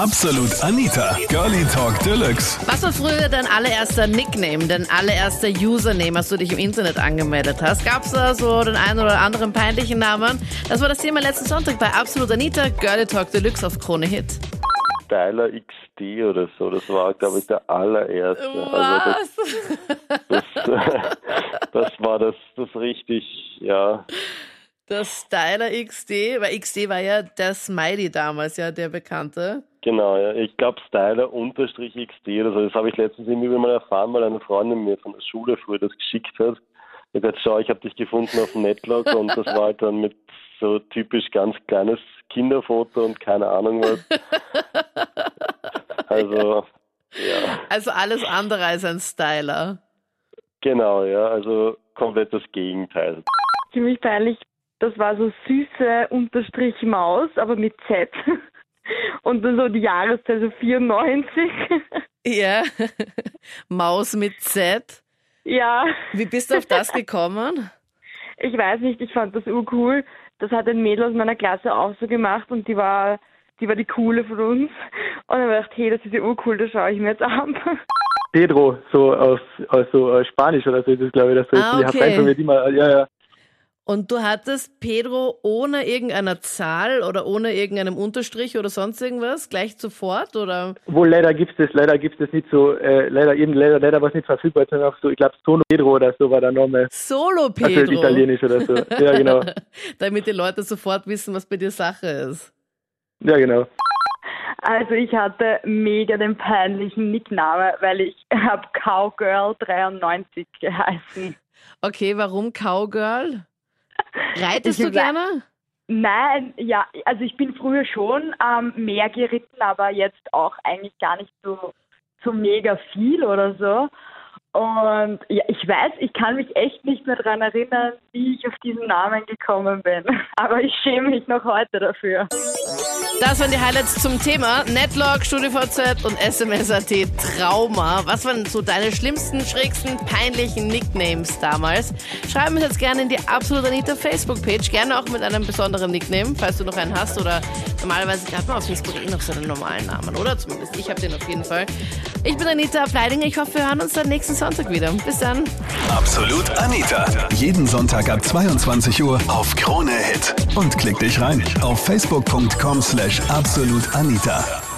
Absolut Anita, Girlie Talk Deluxe. Was war früher dein allererster Nickname, dein allererster Username, als du dich im Internet angemeldet hast? Gab es da so den einen oder anderen peinlichen Namen? Das war das Thema letzten Sonntag bei Absolut Anita, Girlie Talk Deluxe auf Krone Hit. Styler XD oder so, das war, glaube ich, der allererste. Also das, Was? das, das war das, das richtig, ja. Das Styler XD, weil XD war ja der Smiley damals, ja, der Bekannte. Genau, ja. Ich glaube Styler unterstrich XD oder so. Das habe ich letztens irgendwie mal erfahren, weil eine Freundin mir von der Schule früher das geschickt hat. Ich habe gesagt, schau, ich habe dich gefunden auf dem Netlog und das war halt dann mit so typisch ganz kleines Kinderfoto und keine Ahnung was. Also, ja, Also alles andere als ein Styler. genau, ja. Also komplett das Gegenteil. ziemlich peinlich. Das war so süße Unterstrich Maus, aber mit Z. Und dann so die Jahreszahl so 94. Ja. Maus mit Z. ja, Wie bist du auf das gekommen? ich weiß nicht, ich fand das urcool. Das hat ein Mädel aus meiner Klasse auch so gemacht und die war, die war die coole von uns. Und dann habe ich gedacht, hey, das ist ja urcool, das schaue ich mir jetzt an. Pedro, so aus, aus so äh, Spanisch oder so ist es, glaube ich, das so Ah, ist. Ich okay. habe einfach mit immer, ja, ja. Und du hattest Pedro ohne irgendeiner Zahl oder ohne irgendeinem Unterstrich oder sonst irgendwas gleich sofort oder? Wohl leider gibt's das, leider gibt's das nicht so, äh, leider eben, leider, leider was nicht verfügbar, sondern auch so, ich glaube Sono Pedro oder so war der Name. Solo Also Pedro. italienisch oder so. Ja, genau. Damit die Leute sofort wissen, was bei dir Sache ist. Ja, genau. Also ich hatte mega den peinlichen Nickname, weil ich habe Cowgirl 93 geheißen. Okay, warum Cowgirl? Reitest Ich du gerne? Nein, ja, also ich bin früher schon ähm, mehr geritten, aber jetzt auch eigentlich gar nicht so, so mega viel oder so. Und ja, ich weiß, ich kann mich echt nicht mehr daran erinnern, wie ich auf diesen Namen gekommen bin. Aber ich schäme mich noch heute dafür. Das waren die Highlights zum Thema Netlog, StudiVZ und SMS.at Trauma. Was waren so deine schlimmsten, schrägsten, peinlichen Nicknames damals? Schreib mir jetzt gerne in die Absolut Anita Facebook-Page, gerne auch mit einem besonderen Nickname, falls du noch einen hast oder normalerweise hat man auf Facebook eh noch so einen normalen Namen, oder? Zumindest ich habe den auf jeden Fall. Ich bin Anita Ableidinger, ich hoffe, wir hören uns dann nächsten Sonntag wieder. Bis dann. Absolut Anita. Jeden Sonntag ab 22 Uhr auf Krone Hit. Und klick dich rein auf facebook.com slash absolutanita.